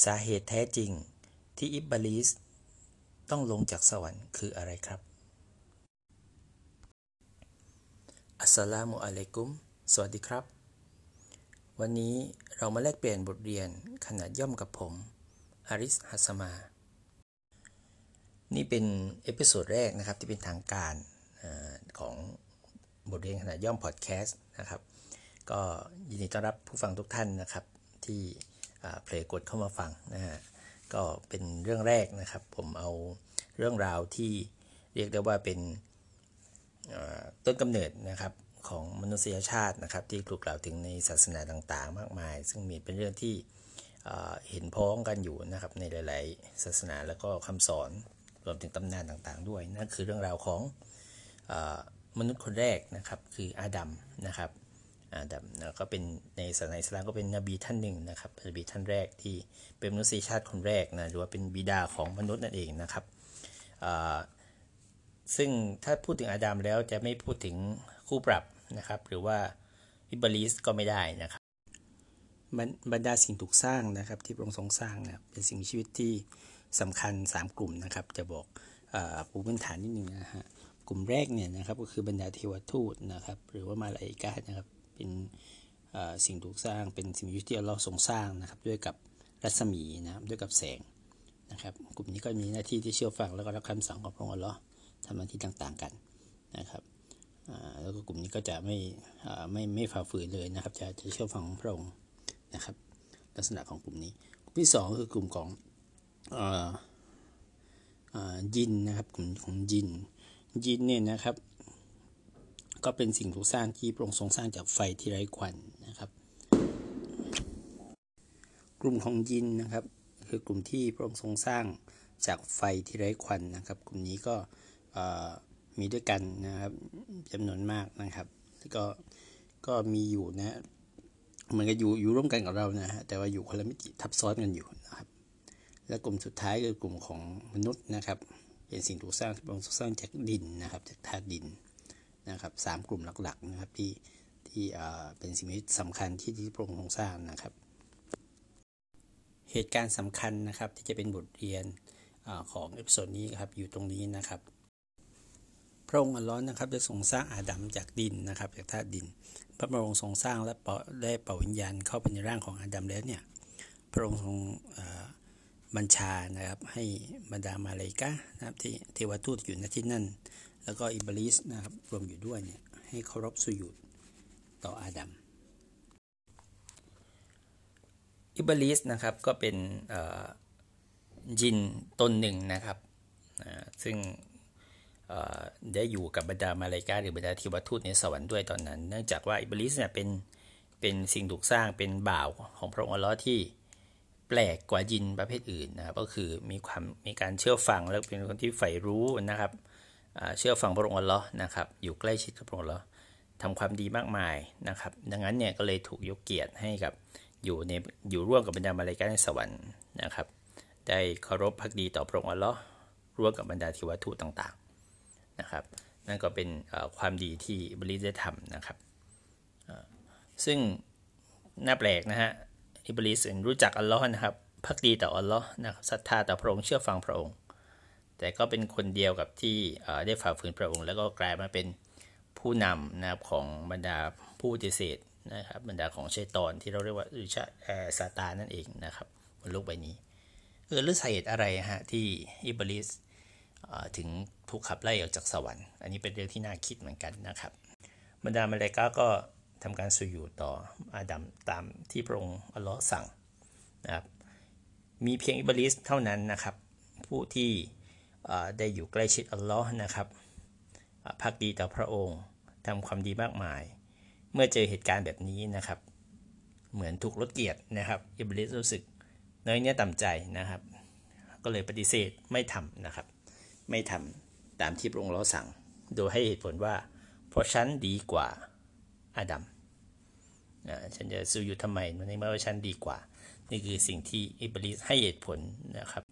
สาเหตุแท้จริงที่อิบบาลิสต้องลงจากสวรรค์คืออะไรครับ อัสสลามุอะลัยกุม สวัสดีครับ วันนี้เรามาแลกเปลี่ยนบทเรียนขนาดย่อมกับผมอาริสฮัสมา นี่เป็น episode แรกนะครับที่เป็นทางการอของบทเรียนขนาดย่อมพอดแคสต์นะครับ ก็ยินดีต้อนรับผู้ฟังทุกท่านนะครับที่ เพลงกดเข้ามาฟังนะฮะก็เป็นเรื่องแรกนะครับ ผมเอาเรื่องราวที่เรียกได้ว่าเป็นต้นกำเนิดนะครับของมนุษยชาตินะครับ ที่ถูกกล่าวถึงในศาสนาต่างๆ มากมาย ซึ่งมีเป็นเรื่องที่เห็นพ้องกันอยู่นะครับในหลายๆ ศาสนาแล้วก็คำสอนรวมถึงตำนานต่างๆ ด้วยนั่นคือเรื่องราวของอมนุษย์คนแรกนะครับคืออาดัมนะครับ อาดัมก็เป็นในศาสนาอิสลามก็เป็นนบีท่านหนึ่งนะครับนบีท่านแรกที่เป็นมนุษยชาติคนแรกนะหรือว่าเป็นบิดาของมนุษย์นั่นเองนะครับซึ่งถ้าพูดถึงอาดัมแล้วจะไม่พูดถึงคู่ปรับนะครับ หรือว่าอิบลิสก็ไม่ได้นะครับบรรดาสิ่งถูกสร้างนะครับ ที่พระองค์ทรงสร้างนะเป็นสิ่งมีชีวิตที่สำคัญ 3 กลุ่มนะครับ จะบอกปูพื้นฐานนิดนึงนะฮะกลุ่มแรกเนี่ยนะครับก็คือบรรดาเทวทูตนะครับ หรือว่ามาลาอิกานะครับ เป็นสิ่งถูกสร้างเป็นสิ่งมีชีวิตที่เราทรงสร้างนะครับ ด้วยกับรัศมีนะครับด้วยกับแสงนะครับ กลุ่มนี้ก็มีหน้าที่ที่เชื่อฟังแล้วก็รับคำสั่งของพระองค์อัลลอฮ์ทำหน้าที่ต่างๆกันนะครับแล้วก็กลุ่มนี้ก็จะไม่ไม่ไม่ฝ่าฝืนเลยนะครับ จะจะเชื่อฟังพระองค์นะครับ ลักษณะของกลุ่มนี้กลุ่มที่ 2 คือกลุ่มของยินนะครับกลุ่มของยินยินเนี่ยนะครับ ก็เป็นสิ่งถูกสร้างที่พระองค์ทรงสร้างจากไฟที่ไร้ควันนะครับ กลุ่มของยินนะครับ คือกลุ่มที่พระองค์ทรงสร้างจากไฟที่ไร้ควันนะครับ กลุ่มนี้ก็มีด้วยกันนะครับจำนวนมากนะครับ แล้วก็ก็มีอยู่นะเหมือนกับอยู่อยู่ร่วมกันกับเรานะฮะแต่ว่าอยู่คนละมิติทับซ้อนกันอยู่นะครับ และกลุ่มสุดท้ายคือกลุ่มของมนุษย์นะครับ เป็นสิ่งถูกสร้างที่ถูกสร้างจากดินนะครับ จากธาตุดิน นะครับสามกลุ่มหลักๆนะครับที่ที่เป็นสิ่งที่สำคัญที่ที่พระองค์ทรงสร้างนะครับ เหตุการณ์สำคัญนะครับที่จะเป็นบทเรียนอของ episode นี้ครับอยู่ตรงนี้นะครับ พระองค์อัลลอฮ์นะครับได้ทรงสร้างอาดัมจากดินนะครับจากธาตุดิน พระองค์ทรงสร้างและได้เป่าวิญญาณเข้าไปในร่างของอาดัมแล้วเนี่ยพระองค์ทรงบัญชานะครับให้บรรดามาเลกะนะครับที่เทวทูตอยู่ณที่นั่น แล้วก็อิบลิสนะครับรวมอยู่ด้วยเนี่ยให้เคารพสุยุดต่ออาดัมอิบลิสนะครับก็เป็นยินตนหนึ่งนะครับซึ่งได้อยู่กับบรรดามาลายกาหรือบรรดาเทวทูตในสวรรค์ด้วยตอนนั้น เนื่องจากว่าอิบลิสเนี่ยเป็นเป็นสิ่งถูกสร้างเป็นบ่าวของพระองค์อัลลอฮ์ที่แปลกกว่ายินประเภทอื่นนะครับก็คือมีความมีการเชื่อฟังแล้วเป็นคนที่ใฝ่รู้นะครับ เชื่อฟังพระองค์อัลลอฮ์นะครับ อยู่ใกล้ชิดกับพระองค์อัลลอฮ์ทำความดีมากมายนะครับ ดังนั้นเนี่ยก็เลยถูกยกเกียรติให้กับอยู่ในอยู่ร่วมกับบรรดามาลกาในสวรรค์นะครับ ได้เคารพพักดีต่อพระองค์อัลลอฮ์ร่วมกับบรรดาเทวทูตต่างๆนะครับ นั่นก็เป็นความดีที่บริสได้ทำนะครับ ซึ่งน่าแปลกนะฮะอิบลิสรู้จักอัลลอฮ์นะครับพักดีต่ออัลลอฮ์นะครับศรัทธาต่อพระองค์เชื่อฟังพระองค์ แต่ก็เป็นคนเดียวกับที่ได้ฝ่าฝืนพระองค์ แล้วก็กลายมาเป็นผู้นำนะครับของบรรดาผู้ปฏิเสธนะครับบรรดาของเชตอนที่เราเรียกว่าอิชาซาตานนั่นเองนะครับบนโลกใบนี้เออหรือสาเหตุอะไรฮะที่อิบลิสถึงถูกขับไล่ออกจากสวรรค์ อันนี้เป็นเรื่องที่น่าคิดเหมือนกันนะครับ บรรดามาเลกาก็ทำการสุยูต่ออาดัมตามที่พระองค์อัลลอฮ์สั่งนะครับมีเพียงอิบลิสเท่านั้นนะครับ ผู้ที่ ได้อยู่ใกล้ชิดอัลลอฮ์นะครับพักดีต่อพระองค์ทำความดีมากมาย เมื่อเจอเหตุการณ์แบบนี้นะครับ เหมือนถูกลดเกียรตินะครับอิบลิสรู้สึกน้อยเนื้อต่ำใจนะครับ ก็เลยปฏิเสธไม่ทำนะครับ ไม่ทำตามที่พระองค์เราสั่ง โดยให้เหตุผลว่า เพราะฉันดีกว่าอาดัมฉันจะสู้อยู่ทำไมในเมื่อว่าฉันดีกว่า นี่คือสิ่งที่อิบลิสให้เหตุผลนะครับ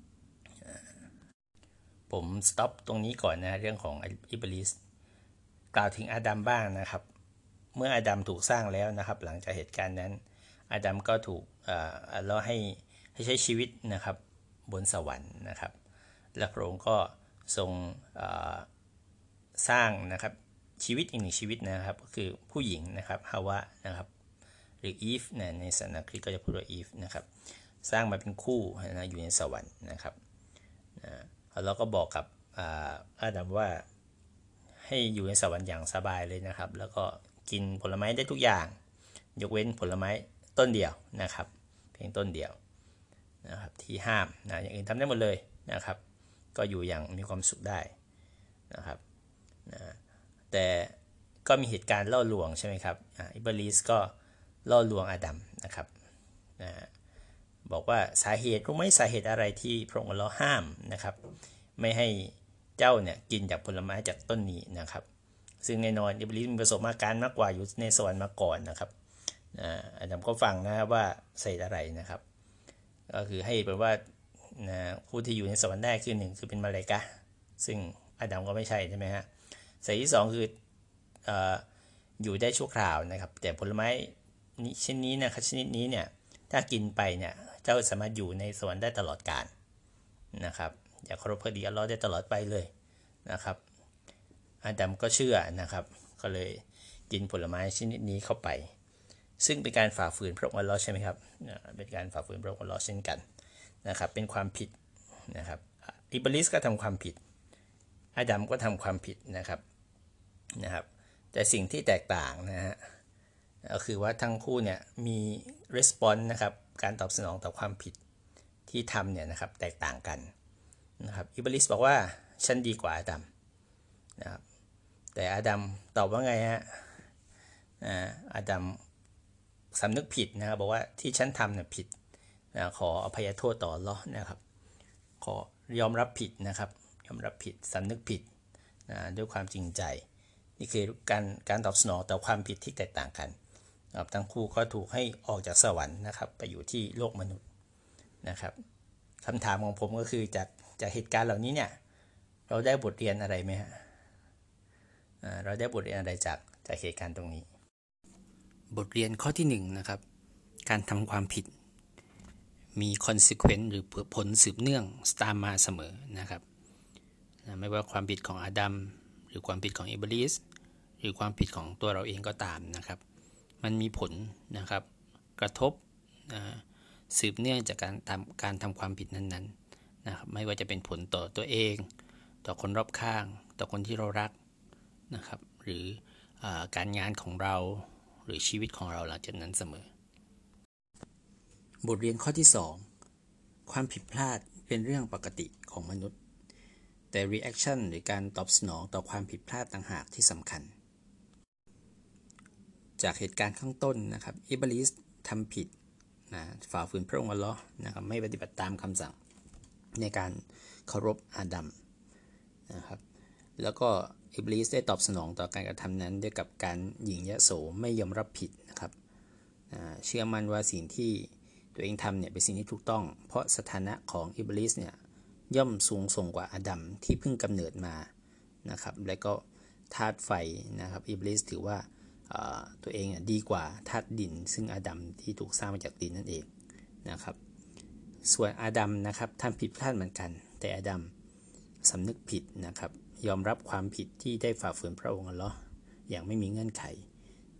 ผม stop ตรงนี้ก่อนนะเรื่องของอิบลิสกล่าวถึงอาดัมบ้างนะครับ เมื่ออาดัมถูกสร้างแล้วนะครับ หลังจากเหตุการณ์นั้น อาดัมก็ถูกเราให้ให้ให้ใช้ชีวิตนะครับบนสวรรค์นะครับ และพระองค์ก็ทรงสร้างนะครับชีวิตอีกหนึ่งชีวิตนะครับ ก็คือผู้หญิงนะครับฮาวะนะครับหรืออีฟนะในศาสนาคริสต์ก็จะพูดว่าอีฟนะครับ สร้างมาเป็นคู่นะอยู่ในสวรรค์นะครับนะ เราก็บอกกับอาดัมว่าให้อยู่ในสวรรค์อย่างสบายเลยนะครับ แล้วก็กินผลไม้ได้ทุกอย่าง ยกเว้นผลไม้ต้นเดียวนะครับ เพียงต้นเดียวนะครับที่ห้ามนะอย่างอื่นทำได้หมดเลยนะครับ ก็อยู่อย่างมีความสุขได้นะครับนะแต่ก็มีเหตุการณ์ล่อลวงใช่ไหมครับอิบลิสก็ล่อลวงอาดัมนะครับนะ บอกว่าสาเหตุรู้ไหมสาเหตุอะไรที่พระองค์เราห้ามนะครับ ไม่ให้เจ้าเนี่ยกินจากผลไม้จากต้นนี้นะครับ ซึ่งแน่นอนอิบลิสมีประสบการณ์มากกว่าอยู่ในสวรรค์มาก่อนนะครับอาดัมก็ฟังนะครับว่าใส่อะไรนะครับ ก็คือให้เป็นว่าผู้ที่อยู่ในสวรรค์ได้คือหนึ่งคือเป็นมาเลกะซึ่งอาดัมก็ไม่ใช่ใช่ไหมฮะสายที่2คือออยู่ได้ชั่วคราวนะครับ แต่ผลไม้นี้ชนิดนี้นะครับชนิดนี้เนี่ย ถ้ากินไปเนี่ย เจ้าสามารถอยู่ในสวรรค์ได้ตลอดกาลนะครับอย่าเคารพพอดีอัลลอฮ์ได้ตลอดไปเลยนะครับ อาดัมก็เชื่อนะครับ ก็เลยกินผลไม้ชนิดนี้เข้าไป ซึ่งเป็นการฝ่าฝืนพระองค์อัลลอฮ์ใช่ไหมครับเป็นการฝ่าฝืนพระองค์อัลลอฮ์เช่นกันนะครับ เป็นความผิดนะครับอิบลิสก็ทำความผิด อาดัมก็ทำความผิดนะครับนะครับ แต่สิ่งที่แตกต่างนะฮะ ก็คือว่าทั้งคู่เนี่ยมี response นะครับการตอบสนองต่อความผิดที่ทำเนี่ยนะครับแตกต่างกันนะครับอิบลิสบอกว่าฉันดีกว่าอาดัมนะครับแต่อาดัมตอบว่าไงฮะอาดัมสำนึกผิดนะครับบอกว่าที่ฉันทำเนี่ยผิดนะขออภัยโทษต่อรอนะครับ ขอยอมรับผิดนะครับ ยอมรับผิดสำนึกผิดนะด้วยความจริงใจ นี่คือการการตอบสนองต่อความผิดที่แตกต่างกัน ครับทั้งคู่ก็ถูกให้ออกจากสวรรค์นะครับ ไปอยู่ที่โลกมนุษย์นะครับคำถามของผมก็คือจากจากเหตุการณ์เหล่านี้เนี่ย เราได้บทเรียนอะไรไหมฮะเราได้บทเรียนอะไรจากจากเหตุการณ์ตรงนี้ บทเรียนข้อที่1นนะครับ การทำความผิด มี consequence หรือผลสืบเนื่องตามมาเสมอนะครับไม่ว่าความผิดของอาดัมหรือความผิดของอิบลิสหรือความผิดของตัวเราเองก็ตามนะครับ มันมีผลนะครับ กระทบนะสืบเนื่องจากการทำการทำความผิดนั้นๆนะครับไม่ว่าจะเป็นผลต่อตัวเอง ต่อคนรอบข้าง ต่อคนที่เรารักนะครับ หรืออการงานของเราหรือชีวิตของเราหลังจากนั้นเสมอ บทเรียนข้อที่ 2 ความผิดพลาดเป็นเรื่องปกติของมนุษย์ แต่ reaction หรือการตอบสนองต่อความผิดพลาดต่างหากที่สำคัญ จากเหตุการณ์ข้างต้นนะครับอิบลิสทำผิดนะฝ่าฝืนพระองค์อัลลอฮ์นะครับไม่ปฏิบัติตามคำสั่งในการเคารพอาดัมนะครับแล้วก็อิบลิสได้ตอบสนองต่อการกระทำนั้นด้วยกับการหยิ่งยะโสไม่ยอมรับผิดนะครับเชื่อมั่นว่าสิ่งที่ตัวเองทำเนี่ยเป็นสิ่งที่ถูกต้อง เพราะสถานะของอิบลิสเนี่ยย่อมสูงส่งกว่าอาดัมที่เพิ่งกำเนิดมานะครับและก็ธาตุไฟนะครับอิบลิสถือว่า ตัวเองดีกว่าธาตุดิน ซึ่งอาดัมที่ถูกสร้างมาจากดินนั่นเองนะครับ ส่วนอาดัมนะครับทำผิดพลาดเหมือนกัน แต่อาดัมสำนึกผิดนะครับ ยอมรับความผิดที่ได้ฝ่าฝืนพระองค์อัลลอฮ์อย่างไม่มีเงื่อนไข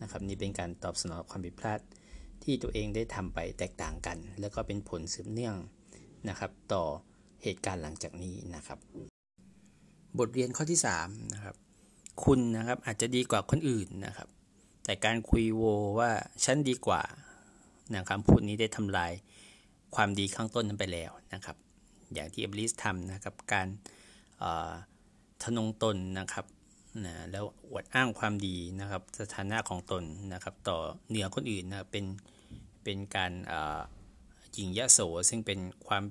นะครับนี่เป็นการตอบสนองความผิดพลาดที่ตัวเองได้ทำไปแตกต่างกัน แล้วก็เป็นผลสืบเนื่องนะครับ ต่อเหตุการณ์หลังจากนี้นะครับ บทเรียนข้อที่3นะครับคุณนะครับอาจจะดีกว่าคนอื่นนะครับ แต่การคุยโวว่าฉันดีกว่านะคำพูดนี้ได้ทำลายความดีข้างต้นนั้นไปแล้วนะครับ อย่างที่อบลิสทำนะครับการทนงตนนะครับนะแล้วอวดอ้างความดีนะครับสถานะของตนนะครับต่อเหนือคนอื่นนะเป็นเป็นการยิงยะโสซึ่งเป็นความ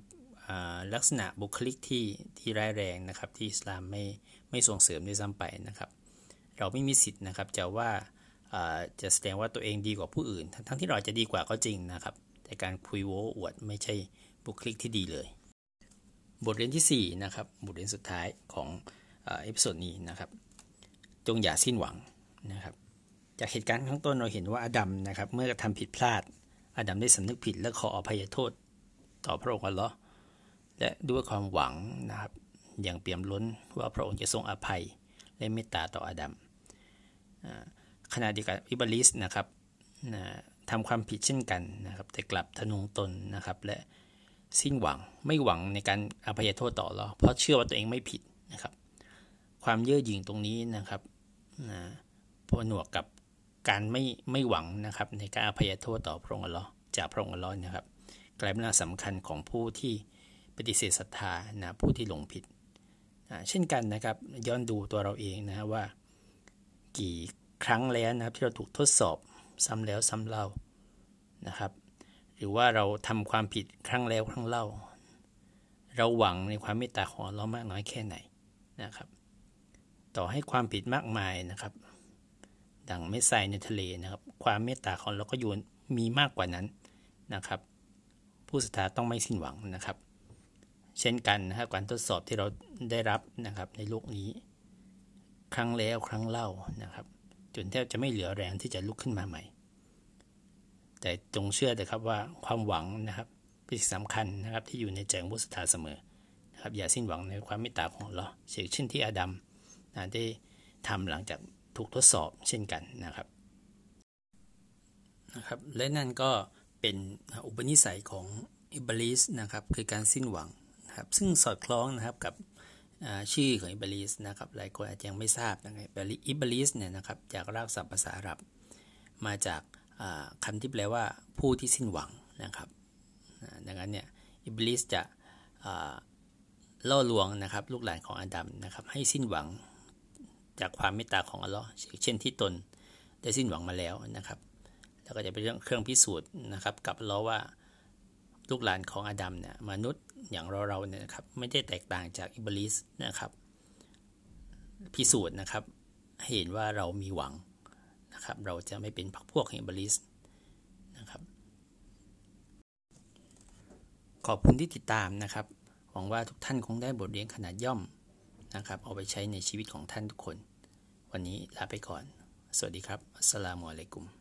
ลักษณะบุคลิกที่ที่ร้ายแรงนะครับที่อิสลามไม่ไม่ส่งเสริมด้วยซ้ำไปนะครับ เราไม่มีสิทธิ์นะครับจะว่า จะแสดงว่าตัวเองดีกว่าผู้อื่น ทั้งที่เราจะดีกว่าก็จริงนะครับ แต่การคุยโว้อวดไม่ใช่บุคลิกที่ดีเลย บทเรียนที่ 4 นะครับ บทเรียนสุดท้ายของ episode นี้นะครับ จงอย่าสิ้นหวังนะครับ จากเหตุการณ์ข้างต้นเราเห็นว่าอดัมนะครับ เมื่อทำผิดพลาด อดัมได้สำนึกผิดและขออภัยโทษ ต่อพระองค์อัลลอฮ์และด้วยความหวังนะครับอย่างเปี่ยมล้นว่าพระองค์จะทรงอภัยและเมตตาต่ออดัม ขณะเดียวกันอิบลิสนะครับทำความผิดเช่นกันนะครับ แต่กลับทะนงตนนะครับ และสิ้นหวังไม่หวังในการอภัยโทษต่อเราเพราะเชื่อว่าตัวเองไม่ผิดนะครับ ความเย่อหยิ่งตรงนี้นะครับนะพหนวกกับการไม่ไม่หวังนะครับ ในการอภัยโทษต่อพระองค์อัลลอฮ์จากพระองค์อัลลอฮ์นะครับ กลายเป็นเรื่องสำคัญของผู้ที่ปฏิเสธศรัทธานะผู้ที่หลงผิดนะเช่นกันนะครับย้อนดูตัวเราเองนะว่ากี่ ครั้งแล้วนะครับที่เราถูกทดสอบซ้ำแล้วซ้ำเล่านะครับ หรือว่าเราทำความผิดครั้งแล้วครั้งเล่า เราหวังในความเมตตาของเรามากน้อยแค่ไหนนะครับ ต่อให้ความผิดมากมายนะครับ ดังเม็ดทรายในทะเลนะครับ ความเมตตาของเราก็อยู่มีมากกว่านั้นนะครับ ผู้ศรัทธาต้องไม่สิ้นหวังนะครับ เช่นกันนะครับการทดสอบที่เราได้รับนะครับในโลกนี้ ครั้งแล้วครั้งเล่านะครับ จนแทบจะไม่เหลือแรงที่จะลุกขึ้นมาใหม่ แต่จงเชื่อเถอะครับว่าความหวังนะครับเป็นสิ่งสำคัญนะครับที่อยู่ในใจของผู้ศรัทธาเสมอนะครับอย่าสิ้นหวังในความเมตตาของเราเช่นเช่นที่อาดัมนะได้ทำหลังจากถูกทดสอบเช่นกันนะครับนะครับและนั่นก็เป็นอุปนิสัยของอิบลิสนะครับคือการสิ้นหวังนะครับซึ่งสอดคล้องนะครับกับ ชื่อของอิบลิสนะครับหลายคนอาจจะยังไม่ทราบนะครับอิบลิสเนี่ยนะครับจากรากศัพท์ภาษาอาหรับ มาจากคำที่แปลว่าผู้ที่สิ้นหวังนะครับดังนั้นเนี่ยอิบลิสจะล่อลวงนะครับลูกหลานของอาดัมนะครับให้สิ้นหวังจากความเมตตาของอัลลอฮ์เช่นที่ตนได้สิ้นหวังมาแล้วนะครับ แล้วก็จะเป็นเรื่องเครื่องพิสูจน์นะครับกับเราว่าลูกหลานของอาดัมเนี่ยมนุษย์ อย่างเราเราเนี่ยนะครับไม่ได้แตกต่างจากอิบลิสนะครับพิสูจน์นะครับ เห็นว่าเรามีหวังนะครับ เราจะไม่เป็นพักพวกอิบลิสนะครับขอบคุณที่ติดตามนะครับ หวังว่าทุกท่านคงได้บทเรียนขนาดย่อมนะครับ เอาไปใช้ในชีวิตของท่านทุกคน วันนี้ลาไปก่อน สวัสดีครับอัสสลามุอะลัยกุม